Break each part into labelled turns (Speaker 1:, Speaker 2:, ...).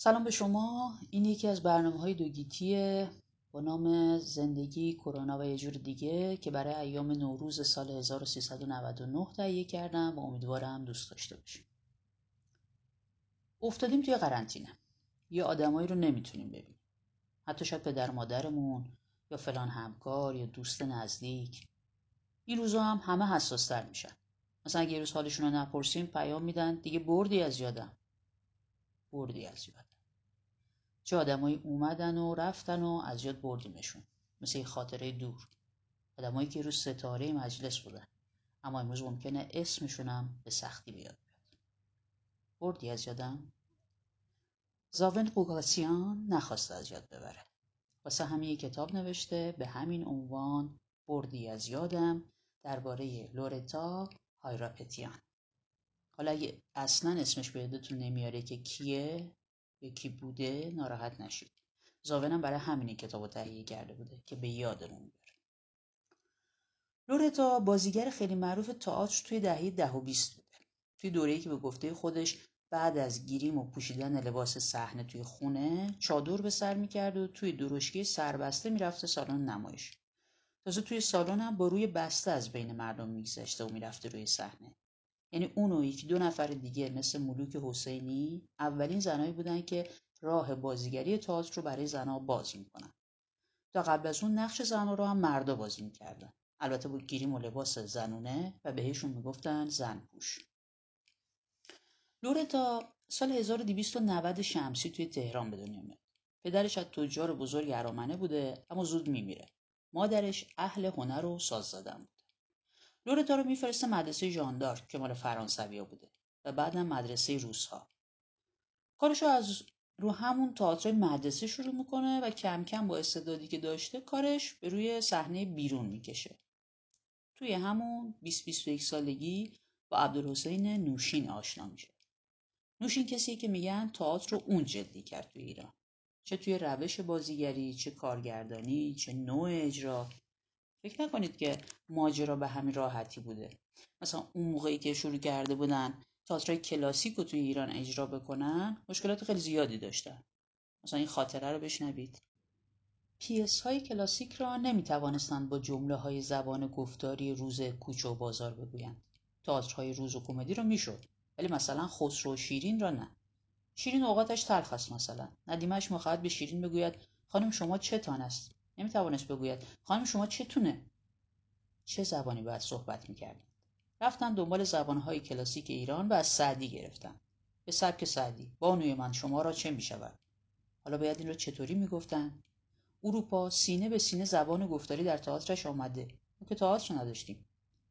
Speaker 1: سلام به شما. این یکی از برنامه های دوگیتیه با نام زندگی کرونا و یه جور دیگه که برای ایام نوروز سال 1399 تهیه کردم و امیدوارم دوست داشته باشیم. افتادیم توی قرنطینه. یه آدمایی رو نمی‌تونیم ببینیم. حتی شاید پدر مادرمون یا فلان همکار یا دوست نزدیک. این روزا هم همه حساستر میشن. مثلا اگه یه روز حالشون رو نپرسیم پیام میدن. دیگه بردی از یادم. بردی از یادم. چه آدمایی اومدن و رفتن و از یاد بردیمشون. مثل یه خاطره دور. آدمایی که روز ستاره مجلس بودن. اما امروز ممکنه اسمشونم به سختی بیاد. بردی از یادم؟ زاون قوگاسیان نخواست از یاد ببره. واسه همین کتاب نوشته به همین عنوان بردی از یادم درباره لورتا هایراپتیان حالا اگه اصلا اسمش به یادتون نمیاره که کیه یا کی بوده ناراحت نشید. زاونم برای همین کتاب تهیه کرده بوده که به یادمون بیاره. لورتا بازیگر خیلی معروف تئاتر توی دهه ده و بیست بوده. توی دوره‌ای که به گفته خودش بعد از گیریم و پوشیدن لباس صحنه توی خونه چادر به سر می‌کرد و توی درشکی سربسته می‌رفته سالن نمایش. تازه توی سالن هم با روی بسته از بین مردم میگذشته و می‌رفته روی صحنه. یعنی اون و یکی دو نفر دیگه مثل ملوک حسینی اولین زنایی بودن که راه بازیگری تئاتر رو برای زنها باز می‌کنن. تا قبل از اون نقش زنها رو هم مردا بازی می‌کردن. البته بود گیریم و لباس زنونه و بهشون می‌گفتن زن پوش. لورتا سال 1290 شمسی توی تهران به دنیا میاد. پدرش از تجار بزرگ ارامنه بوده اما زود میمیره. مادرش اهل هنر و ساز زدن بود. لورتا رو میفرسته مدرسه ژاندارک که مال فرانسویا بوده و بعدم مدرسه روسها. کارشو از رو همون تئاتر مدرسه شروع می‌کنه و کم کم با استعدادی که داشته کارش به روی صحنه بیرون می‌کشه. توی همون 20 21 سالگی با عبدالحسین نوشین آشنا میشه. نوشین کسی که میگن تئاتر رو اون جدی کرد توی ایران. چه توی روش بازیگری چه کارگردانی چه نوع اجرا. فکر نکنید که ماجرا به همین راحتی بوده. مثلا اون موقعی که شروع کرده بودن تئاتر کلاسیک رو توی ایران اجرا بکنن مشکلات خیلی زیادی داشتن. مثلا این خاطره رو بشنوید. پیس های کلاسیک را نمی توانستند با جمله های زبان گفتاری روز کوچه و بازار بگویند. تئاترهای روز و کمدی رو می‌شد. ولی مثلا خسرو و شیرین را نه. شیرین اوقاتش تلخ است مثلا. ندیمش می‌خواهد به شیرین بگوید خانم شما چتان است؟ نمی‌توانست بگوید. خانم شما چتونه؟ چه زبانی باید صحبت می‌کردند رفتن دنبال زبانهای کلاسیک ایران و از سعدی گرفتن. به سبک سعدی. بانوی من شما را چه می‌شود؟ حالا باید این را چطوری می‌گفتند اروپا سینه به سینه زبان گفتاری در تئاترش آمده. ما که تئاتر نداشتیم.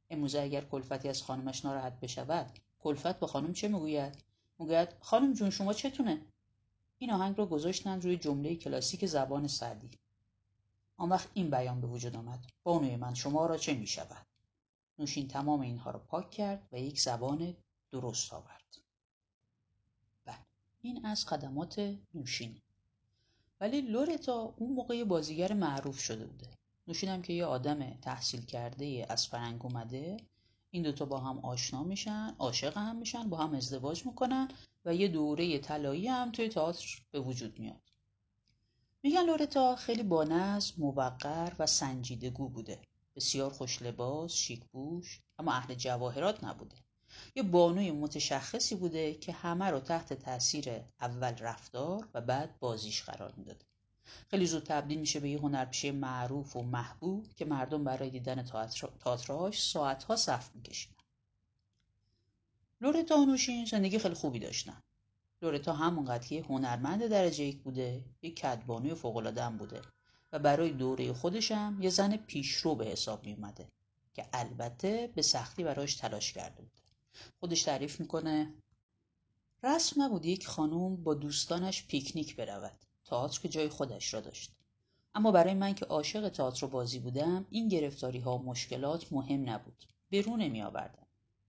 Speaker 1: امروزه اگر کلفتی از خانمش ناراحت بشود کلفت به خانم چه می‌گوید؟ می‌گوید خانم جون شما چتونه؟ این آهنگ را گذاشتن روی جمله کلاسیک زبان سعدی. آن وقت این بیان به وجود آمد. بانوی من شما را چه می شود نوشین تمام اینها را پاک کرد و یک زبان درست آورد. بله این از خدمات نوشین. ولی لورتا اون موقع بازیگر معروف شده بوده. نوشین هم که یه آدم تحصیل کرده از فرنگ اومده این دوتا با هم آشنا میشن عاشق هم میشن با هم ازدواج می‌کنن و یه دوره طلایی هم توی تئاتر به وجود میاد. میگن لورتا خیلی با نظم موقر و سنجیدگو بوده. بسیار خوش لباس شیک بوش اما اهل جواهرات نبوده. یه بانوی متشخصی بوده که همه رو تحت تاثیر اول رفتار و بعد بازیش قرار می‌داده. خیلی زود تبدیل میشه به یه هنرپیشه معروف و محبوب که مردم برای دیدن تئاترهاش ساعتها صف میکشیدن. لورتا و نوشین زندگی خیلی خوبی داشتن. لورتا همونقدر که هنرمند درجه یک بوده یک کدبانوی فوقالعاده هم بوده و برای دوره خودشم یه زن پیشرو به حساب می اومده که البته به سختی براش تلاش کرده بوده. خودش تعریف می‌کنه رسم نبود یک خانوم با دوستانش پیکنیک برود تئاتر که جای خودش را داشت. اما برای من که عاشق تئاتر و بازی بودم این گرفتاری ها و مشکلات مهم نبود به رو نمی آوردم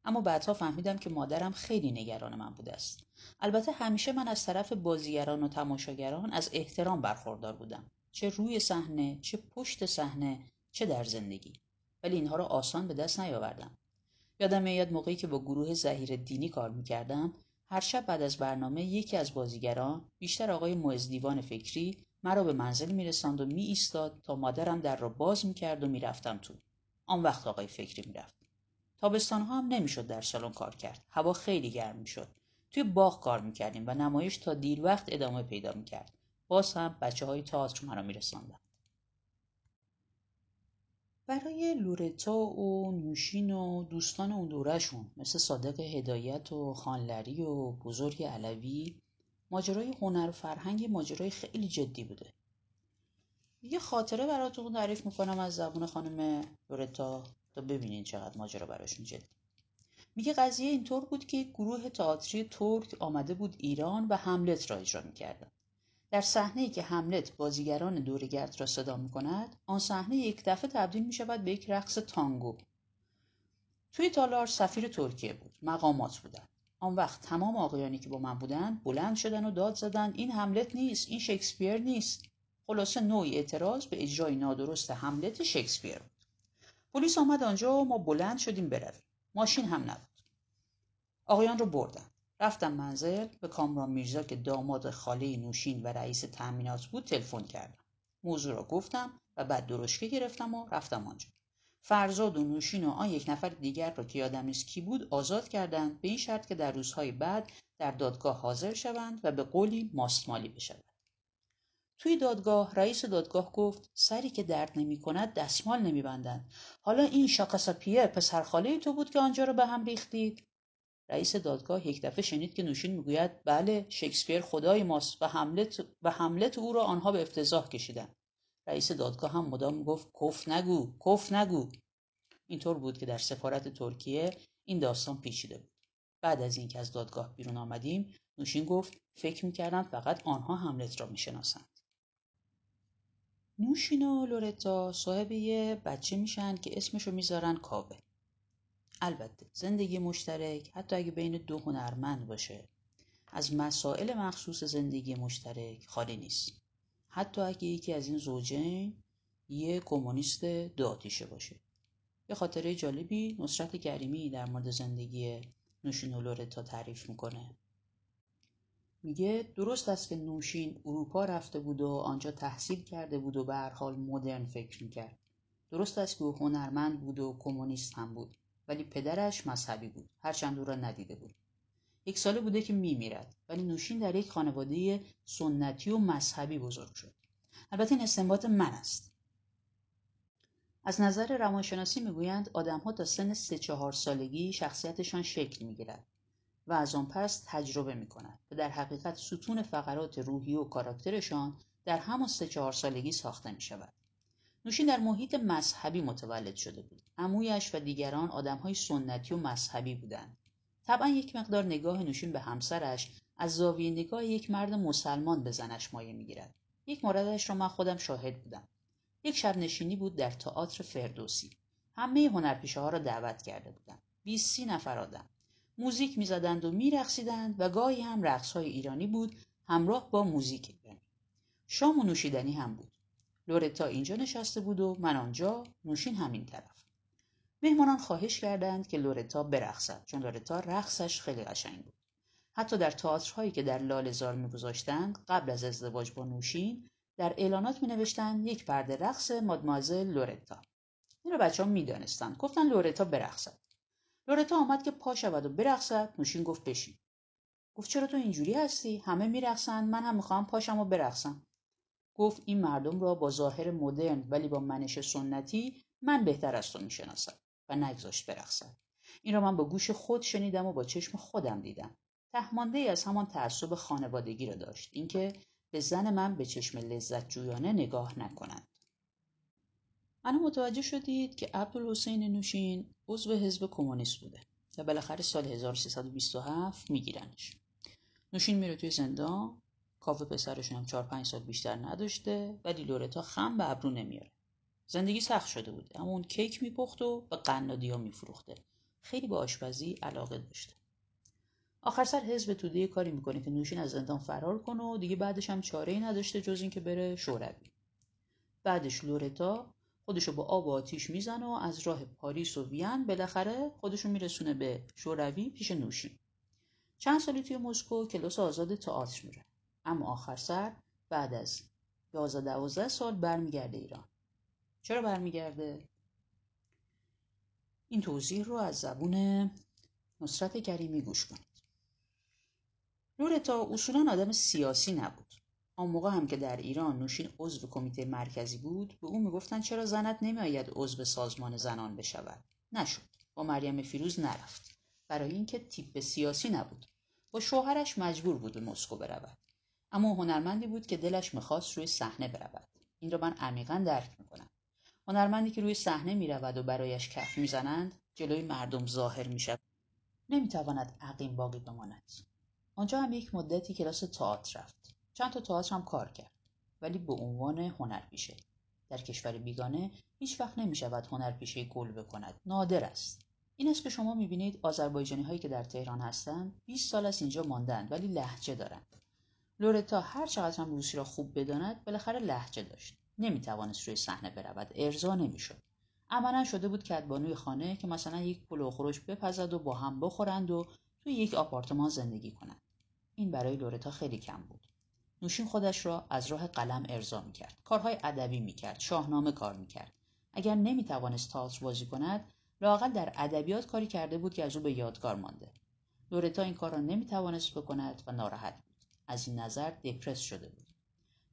Speaker 1: اما بعدها فهمیدم که مادرم خیلی نگران من بوده است. البته همیشه من از طرف بازیگران و تماشاگران از احترام برخوردار بودم. چه روی صحنه چه پشت صحنه چه در زندگی. ولی اینها را آسان به دست نیاوردم. یادم میاد موقعی که با گروه زهیر دینی کار می‌کردم هر شب بعد از برنامه یکی از بازیگران بیشتر آقای معزدیوان فکری مرا به منزل میرساند و می ایستاد تا مادرم در را باز می‌کرد و می‌رفتم تو. آن وقت آقای فکری می‌رفت. تابستان ها هم نمی‌شد در سالن کار کرد. هوا خیلی گرم می‌شد. توی باغ کار می‌کردیم و نمایش تا دیر وقت ادامه پیدا می‌کرد. باز هم بچه های تئاتر مرا میرساندند برای لورتا و نوشین و دوستان اون دورشون مثل صادق هدایت و خانلری و بزرگ علوی ماجرای هنر و فرهنگ ماجرای خیلی جدی بوده. یه خاطره براتون تعریف می‌کنم از زبون خانم لورتا. تا ببینین چقدر ماجرا براشون جدی. میگه قضیه اینطور بود که گروه تئاتری ترک آمده بود ایران و حملت را اجرا می‌کردن در صحنه که حملت بازیگران دورگرد را صدا می کند آن صحنه یک دفعه تبدیل می شود به یک رقص تانگو. توی تالار سفیر ترکیه بود. مقامات بودند. آن وقت تمام آقایانی که با من بودند بلند شدن و داد زدن این حملت نیست این شکسپیر نیست. خلاصه نوعی اعتراض به اجرای نادرست حملت شکسپیر بود. پلیس آمد آنجا و ما بلند شدیم برویم. ماشین هم نبود. آقایان رو بردن. رفتم منزل به کامران میرزا که داماد خاله نوشین و رئیس تأمینات بود تلفن کردم. موضوع را گفتم و بعد درشکه گرفتم و رفتم آنجا. فرزاد و نوشین و آن یک نفر دیگر را که یادم نیست کی بود آزاد کردند به این شرط که در روزهای بعد در دادگاه حاضر شوند و به قولی ماستمالی بشوند. توی دادگاه رئیس دادگاه گفت سری که درد نمی کند دستمال نمی بندند. حالا این شاکاساپیه پسرخاله تو بود که آنجا را به هم ریختید؟ رئیس دادگاه یک دفعه شنید که نوشین می‌گوید بله شکسپیر خدای ماست و حملت و حملت او را آنها به افتضاح کشیدند. رئیس دادگاه هم مدام گفت کف نگو کف نگو. اینطور بود که در سفارت ترکیه این داستان پیچیده بود. بعد از اینکه از دادگاه بیرون آمدیم نوشین گفت فکر می‌کردند فقط آنها حملت را می‌شناسند. نوشین و لورتا صاحب یه بچه میشن که اسمشو می‌ذارن کاوه. البته زندگی مشترک حتی اگه بین دو هنرمند باشه. از مسائل مخصوص زندگی مشترک خالی نیست. حتی اگه یکی از این زوجین یه کمونیست داتیشه باشه. به خاطر جالبی نصرت کریمی در مورد زندگی نوشین و لورتا تعریف می‌کنه. میگه درست است که نوشین اروپا رفته بود و آنجا تحصیل کرده بود و به هر حال مدرن فکر می‌کرد. درست است که او هنرمند بود و کمونیست هم بود ولی پدرش مذهبی بود هرچند او را ندیده بود. یک ساله بوده که میمیرد ولی نوشین در یک خانواده سنتی و مذهبی بزرگ شد. البته این استنباط من است. از نظر روانشناسی می‌گویند آدمها تا سن سه چهار سالگی شخصیتشان شکل می‌گیرد. و از آن پس تجربه می‌کنند و در حقیقت ستون فقرات روحی و کاراکترشان در همان سه چهار سالگی ساخته می شود. نوشین در محیط مذهبی متولد شده بود. عمویش و دیگران آدمهای سنتی و مذهبی بودند. طبعا یک مقدار نگاه نوشین به همسرش از زاویه نگاه یک مرد مسلمان به زنش مایه می‌گیرد. یک موردش را من خودم شاهد بودم. یک شب نشینی بود در تئاتر فردوسی. همه هنرپیشه ها را دعوت کرده بودند. بیست سی نفر آدم. موزیک می‌زدند و میرقصیدند و گاهی هم رقص های ایرانی بود همراه با موزیک ایرانی. شام و نوشیدنی هم بود. لورتا اینجا نشسته بود و من آنجا نوشین همین طرف. مهمانان خواهش کردند که لورتا برقصد چون لورتا رقصش خیلی قشنگ بود. حتی در تئاترهایی که در لالزار میگذاشتند قبل از ازدواج با نوشین در اعلانات می نوشتند یک پرده رقص مادمازل لورتا. این را بچه ها می. گفتن لورتا برقصد. لورتا آمد که پا شود و برقصد. نوشین گفت بشین. گفت چرا تو اینجوری هستی؟ همه میرقصند. من هم می‌خواهم پاشم و برقصم. گفت این مردم را با ظاهر مدرن ولی با منش سنتی من بهتر از تو می‌شناسم و نگذاشت برقصد. این را من با گوش خود شنیدم و با چشم خودم دیدم. تهمانده ای از همان تعصب خانوادگی را داشت. اینکه به زن من به چشم لذت جویانه نگاه نکنند الان متوجه شدید که عبدالحسین نوشین عضو حزب کمونیست بوده و بالاخره سال 1327 میگیرنش. نوشین میره توی زندان کاوه پسرشون هم چهار پنج سال بیشتر نداشته ولی لورتا خم به ابرو نمیاره. زندگی سخت شده بوده اما اون کیک میپخت و به قنادی ها میفروخته. خیلی به آشپزی علاقه داشته. آخر سر حزب توده کاری می‌کنه که نوشین از زندان فرار کنه و دیگه بعدش هم چاره ای نداشته جز اینکه بره شوروی. بعدش لورتا خودشو با آب و آتیش می‌زنه و از راه پاریس و وین بالاخره خودشو میرسونه به شوروی پیش نوشین. چند سالی توی مسکو کلاس آزاد تئاتر میره. اما آخر سر بعد از یازده دوازده سال برمیگرده ایران. چرا برمیگرده؟ این توضیح رو از زبون نصرت کریمی گوش کنید. لورتا اصولا آدم سیاسی نبود. آن موقع هم که در ایران نوشین عضو کمیته مرکزی بود به او می‌گفتند چرا زنت نمیآید عضو سازمان زنان بشود. نشد. با مریم فیروز نرفت. برای اینکه تیپ سیاسی نبود. با شوهرش مجبور بود به مسکو برود. اما هنرمندی بود که دلش می‌خواست روی صحنه برود. این را من عمیقا درک می‌کنم. هنرمندی که روی صحنه می‌رود و برایش کف می‌زنند جلوی مردم ظاهر می‌شود. نمی‌تواند عقیم باقی بماند. آنجا هم یک مدتی کلاس تئاتر رفت. چند تا تئاتر هم کار کرد. ولی به عنوان هنرپیشه. در کشور بیگانه هیچ وقت نمی شود هنرپیشه گل بکند. نادر است. این است که شما می‌بینید آذربایجانی هایی که در تهران هستند 20 سال است اینجا ماندند ولی لهجه دارند. لورتا هر چقدر هم روسی را خوب بداند بالاخره لهجه داشت. نمی‌توانست روی صحنه برود. ارضا نمی‌شد. عملا شده بود کدبانوی خانه که مثلا یک پلو خورش بپزد و با هم بخورند و توی یک آپارتمان زندگی کنند. این برای لورتا خیلی کم بود. نوشین خودش را از راه قلم ارضا می‌کرد. کارهای ادبی می‌کرد شاهنامه کار می‌کرد. اگر نمی‌توانست تئاتر بازی کند لااقل در ادبیات کاری کرده بود که از او به یادگار مانده. لورتا این کار را نمی‌توانست بکند و ناراحت بود. از این نظر دپرس شده بود.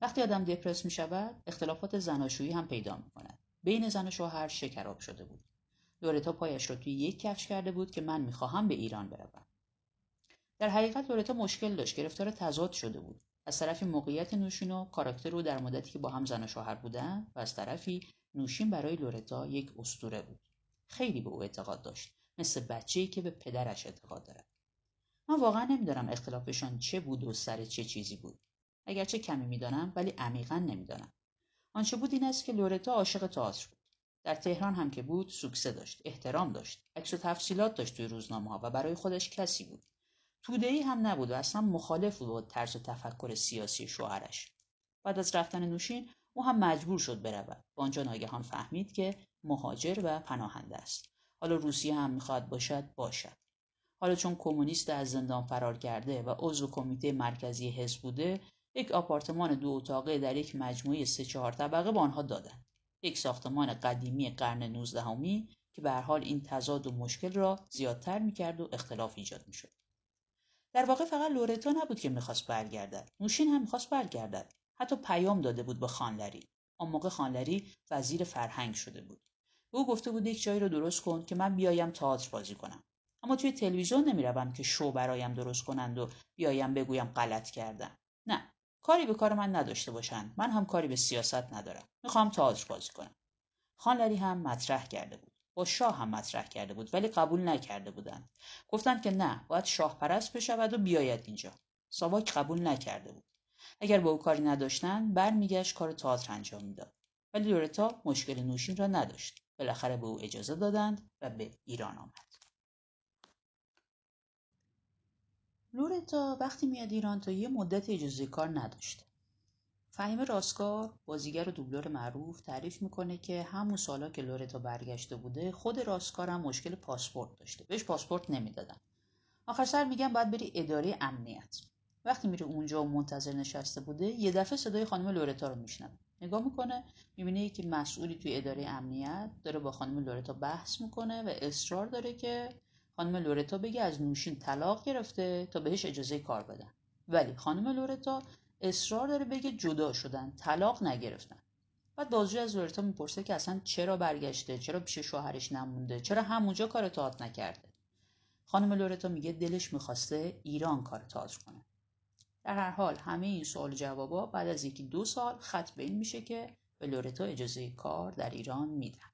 Speaker 1: وقتی آدم دپرس می شود اختلافات زناشویی هم پیدا می کند بین زن و شوهر شکراب شده بود. لورتا پایش را توی یک کفش کرده بود که من می‌خواهم به ایران بروم. در حقیقت لورتا مشکل داشت گرفتار تضاد شده بود. از طرفی موقعیت نوشین و کاراکتر رو در مدتی که با هم زن و شوهر بودن و از طرفی نوشین برای لورتا یک اسطوره بود. خیلی به او اعتقاد داشت. مثل بچه‌ای که به پدرش اعتقاد دارد. من واقعا نمی‌دانم اختلافشان چه بود و سر چه چیزی بود. اگرچه کمی می‌دانم ولی عمیقا نمی‌دانم. آنچه بود این است که لورتا عاشق تئاتر بود. در تهران هم که بود سوکسه داشت احترام داشت عکس و تفصیلات داشت توی روزنامه ها و برای خودش کسی بود. توده ای هم نبود و اصلا مخالف بود با طرز تفکر سیاسی شوهرش. بعد از رفتن نوشین او هم مجبور شد برود. و آنجا ناگهان فهمید که مهاجر و پناهنده است. حالا روسیه هم می‌خواهد باشد باشد. حالا چون کمونیست از زندان فرار کرده و عضو کمیته مرکزی حزب بوده یک آپارتمان دو اتاقه در یک مجموعه سه چهار طبقه به آنها دادن یک ساختمان قدیمی قرن نوزدهمی که به حال این تضاد و مشکل را زیادتر می‌کرد و اختلاف ایجاد می‌شد. در واقع فقط لورتا نبود که می‌خواست برگردد. نوشین هم می‌خواست برگردد. حتی پیام داده بود به خانلری. آن موقع خانلری وزیر فرهنگ شده بود. او گفته بود یک جایی رو درست کن که من بیایم تئاتر بازی کنم. اما توی تلویزیون نمی‌روم که شو برایم درست کنند و بیایم بگویم غلط کردم. نه کاری به کار من نداشته باشند. من هم کاری به سیاست ندارم. می‌خوام تئاتر بازی کنم. خانلری هم مطرح کرده بود. با شاه هم مطرح کرده بود ولی قبول نکرده بودند. گفتند که نه باید شاه پرست بشود و بیاید اینجا. ساواک قبول نکرده بود. اگر با او کاری نداشتند برمیگشت کار تئاتر انجام می‌داد. ولی لورتا مشکل نوشین را نداشت. بالاخره به او اجازه دادند و به ایران آمد. لورتا وقتی میاد ایران تا یه مدت اجازه کار نداشته. فهیم راستگار بازیگر و دوبلور معروف تعریف می‌کنه که همون سالا که لورتا برگشته بوده خود راستگار هم مشکل پاسپورت داشته. بهش پاسپورت نمی‌دادن. آخر سر میگن باید بری اداره امنیت. وقتی میره اونجا و منتظر نشسته بوده یه دفعه صدای خانم لورتا رو میشنوه. نگاه می‌کنه می‌بینه یکی مسئولی توی اداره امنیت داره با خانم لورتا بحث می‌کنه و اصرار داره که خانم لورتا بگه از نوشین طلاق گرفته تا بهش اجازه کار بدن. ولی خانم لورتا اصرار داره بگه جدا شدن طلاق نگرفتن. بعد بازجو از لورتا می‌پرسه که اصلا چرا برگشته؟ چرا پیش شوهرش نمونده؟ چرا همونجا کار تئاتر نکرده؟ خانم لورتا میگه دلش می‌خواسته ایران کار تئاتر کنه. در هر حال همه این سوال جوابا بعد از یکی دو سال ختم به این میشه که به لورتا اجازه کار در ایران میدن.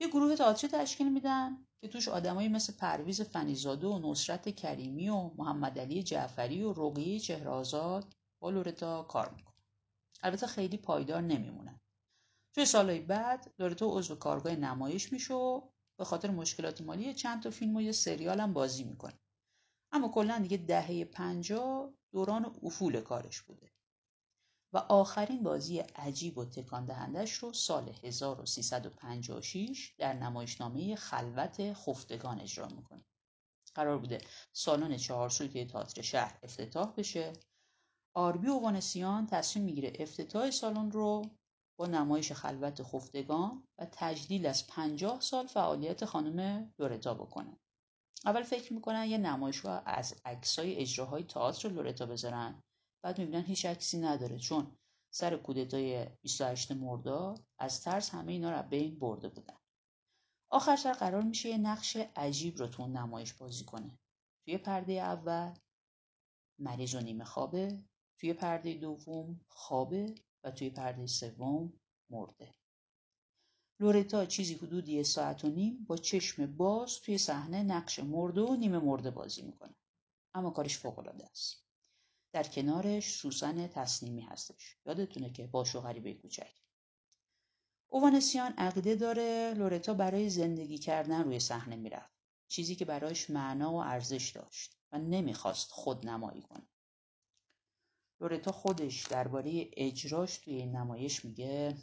Speaker 1: یه گروه تئاتری تشکیل میدن. که توش آدمایی مثل پرویز فنیزاده و نصرت کریمی و محمد علی جعفری و رقیه چهرآزاد با لورتا کار می‌کنن. البته خیلی پایدار نمیمونن. توی سالهای بعد لورتا عضو کارگاه نمایش میشه و به خاطر مشکلات مالی چند تا فیلم و یه سریال هم بازی می‌کنه. اما کلا دیگه دهه پنجا دوران افول کارش بوده. و آخرین بازی عجیب و تکان دهندش رو سال 1356 در نمایشنامه خلوت خفتگان اجرا می‌کنه. قرار بوده سالن چهار توی تئاتر شهر افتتاح بشه. آربی و وانسیان تصمیم می‌گیره افتتاح سالن رو با نمایش خلوت خفتگان و تجدیل از پنجاه سال فعالیت خانم لورتا بکنه. اول فکر می‌کنن یه نمایشگاه از عکسای اجراهای تئاتر لورتا بذارن بعد می‌بینن هیچ عکسی نداره چون سر کودتای 28 مرداد از ترس همه اینا رو بین برده بودن. آخر سر قرار میشه یه نقش عجیب رو تو نمایش بازی کنه. توی پرده اول مریض و نیمه خوابه توی پرده دوم خوابه و توی پرده سوم مرده. لورتا چیزی حدود یه ساعت و نیم با چشم باز توی صحنه نقش مرده و نیمه مرده بازی می‌کنه. اما کارش فوقالعاده است. در کنارش سوسن تصنیمی هستش. یادتونه که با غریبه کوچک. اووانسیان عقیده داره لورتا برای زندگی کردن روی صحنه می‌رفت. چیزی که برایش معنا و ارزش داشت و نمی‌خواست خود نمایی کنه. لورتا خودش درباره اجراش توی این نمایش میگه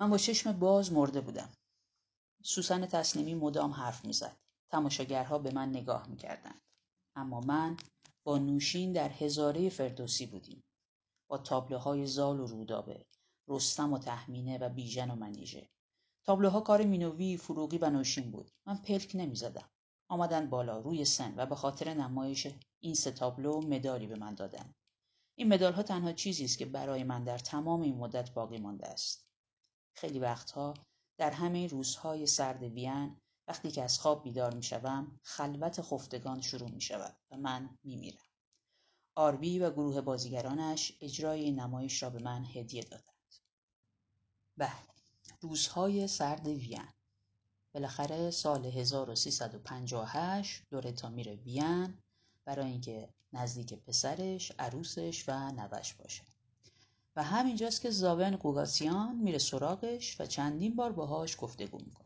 Speaker 1: من با چشم باز مرده بودم. سوسن تسلیمی مدام حرف می‌زد. تماشاگرها به من نگاه می‌کردند. اما من با نوشین در هزاره فردوسی بودیم. با تابلوهای زال و رودابه رستم و تهمینه و بیژن و منیژه. تابلوها کار مینوی فروغی و نوشین بود. من پلک نمی‌زدم. آمدن بالا روی سن و به خاطر نمایش این سه تابلو مدالی به من دادن. این مدال ها تنها چیزی است که برای من در تمام این مدت باقی مانده است. خیلی وقتها در همه روزهای سرد وین وقتی که از خواب بیدار می شوم خلوت خفتگان شروع می شود و من می میرم. آربی و گروه بازیگرانش اجرای نمایش را به من هدیه دادند. بله روزهای سرد وین بالاخره سال 1358 لورتا میره وین برای اینکه نزدیک پسرش، عروسش و نوش باشه. و همینجاست که زاون قوگاسیان میره سراغش و چندین بار باهاش گفتگو می‌کنه.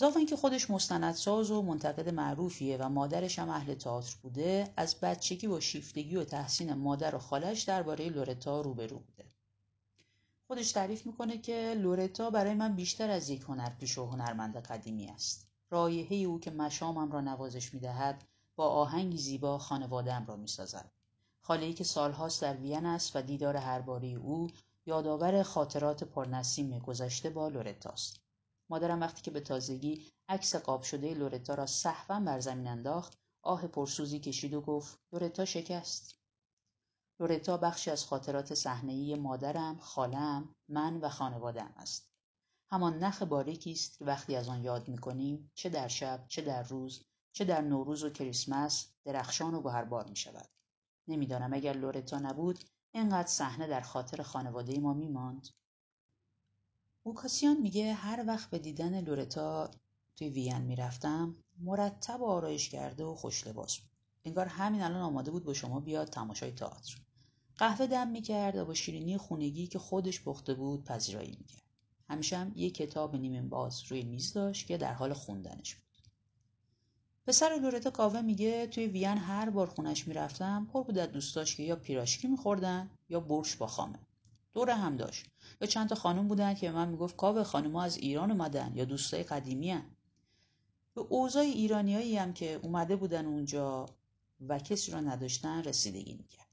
Speaker 1: زاون که خودش مستندساز و منتقد معروفیه و مادرش هم اهل تئاتر بوده از بچگی با شیفتگی و تحسین مادر و خالش درباره لورتا روبرو بوده. خودش تعریف می‌کنه که لورتا برای من بیشتر از یک هنرپیشه و هنرمند قدیمی است. رایحه او که مشامم را نوازش می‌دهد با آهنگی زیبا خانوادم را می‌سازد. خاله که سالهاست در وین است و دیدار هر باری او یادآور خاطرات پرنسیم گذشته با لورتاست. مادرم وقتی که به تازگی عکس قاب شده لورتا را سهوا بر زمین انداخت آه پرسوزی کشید و گفت لورتا شکست. لورتا بخشی از خاطرات صحنه‌ای مادرم خالم من و خانوادم است. همان نخ باریکی است که وقتی از آن یاد می‌کنیم چه در شب چه در روز چه در نوروز و کریسمس درخشان و گهربار می شود. نمی‌دانم اگر لورتا نبود اینقدر صحنه در خاطر خانواده ما میماند. اوکاسیان میگه هر وقت به دیدن لورتا توی وین می‌رفتم مرتب و آرایش کرده و خوش لباس بود. انگار همین الان آماده بود با شما بیاد تماشای تئاتر. قهوه دم می‌کرد و با شیرینی خونگی که خودش پخته بود پذیرایی می‌کرد. همیشه هم یه کتاب نیمه باز روی میز داشت که در حال خوندنش بود. پسر لورتا کاوه میگه توی وین هر بار خونش می‌رفتم پر بود از دوستاش که یا پیراشکی میخوردن یا برش با خامه. دور هم داشت. یا چند تا خانم بودن که به من می‌گفت کاوه خانم‌ها از ایران اومدن یا دوستای قدیمی هن. به اوضاع ایرانیایی هم که اومده بودن اونجا و کسی رو نداشتن رسیدگی می‌کرد.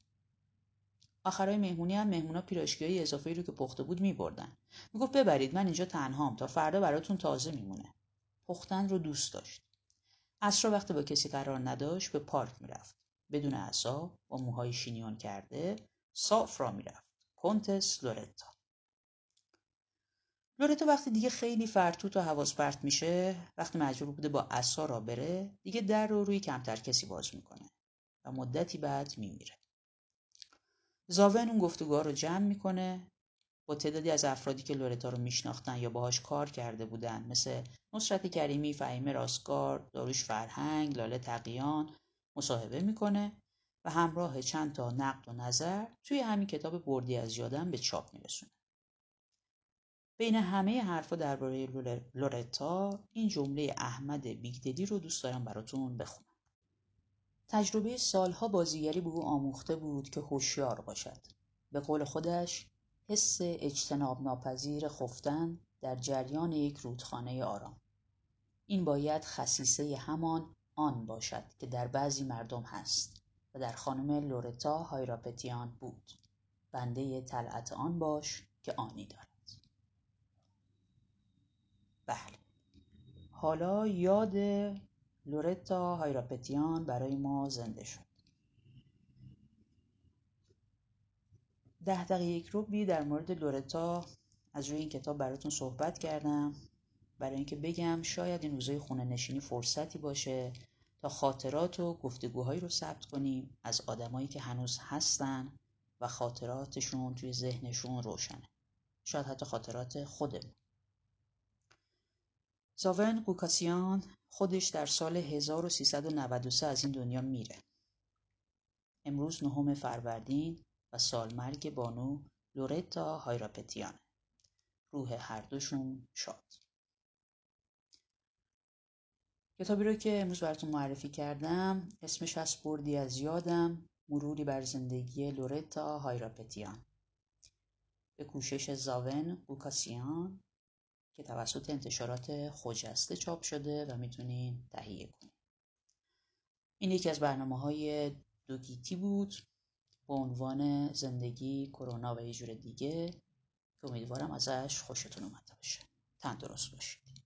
Speaker 1: آخرای مهمونی هم مهمونا پیراشکی اضافه رو که پخته بود میبردن. می‌گفت ببرید من اینجا تنهام تا فردا براتون تازه میمونه. پختن رو دوست داشت. رو وقتی با کسی قرار نداشت به پارک می‌رفت. بدون عصا با موهای شینیون کرده صاف را می‌رفت. کنتس لورتا. لورتا وقتی دیگه خیلی فرتوت و حواس پرت میشه وقتی مجبور بوده با عصا را بره دیگه در رو روی کمتر کسی باز می‌کنه و مدتی بعد میمیره. زاون اون گفتگوها رو جمع می‌کنه با تعدادی از افرادی که لورتا رو میشناختن یا باهاش کار کرده بودن مثل نصرت کریمی، فهیم راستگار، داروش فرهنگ، لاله تقیان مصاحبه می‌کنه. و همراه چند تا نقد و نظر توی همین کتاب بردی از یادم به چاپ میرسونه. بین همه حرفا درباره لورتا این جمله احمد بیگدلی رو دوست دارم براتون بخونم. تجربه سالها بازیگری به او آموخته بود که هوشیار باشد. به قول خودش حس اجتناب ناپذیر خفتن در جریان یک رودخانه آرام این باید خصیصه همان آن باشد که در بعضی مردم هست در خانم لورتا هایراپتیان بود. بنده طلعت آن باش که آنی دارد. بله. حالا یاد لورتا هایراپتیان برای ما زنده شد. ده دقیقه یک روبی در مورد لورتا از روی این کتاب براتون صحبت کردم. برای اینکه بگم شاید این روزای خونه نشینی فرصتی باشه تا خاطرات و گفتگوهایی رو ثبت کنیم از آدمایی که هنوز هستن و خاطراتشون توی ذهنشون روشنه. شاید حتی خاطرات خودمون. زاون قوکاسیان خودش در سال 1393 از این دنیا میره. امروز نهم فروردین و سالمرگ بانو لورتا هایراپتیانه روح هر دوشون شاد. کتابی رو که امروز براتون معرفی کردم اسمش از بردی از یادم مروری بر زندگی لورتا هایراپتیان. به کوشش زاون بوکاسیان که توسط انتشارات خجسته چاپ شده و می‌تونین تهیه کنید این یکی از برنامه های دوگیتی بود با عنوان زندگی کرونا و یه جور دیگه که امیدوارم ازش خوشتون اومده باشه. تندرست باشید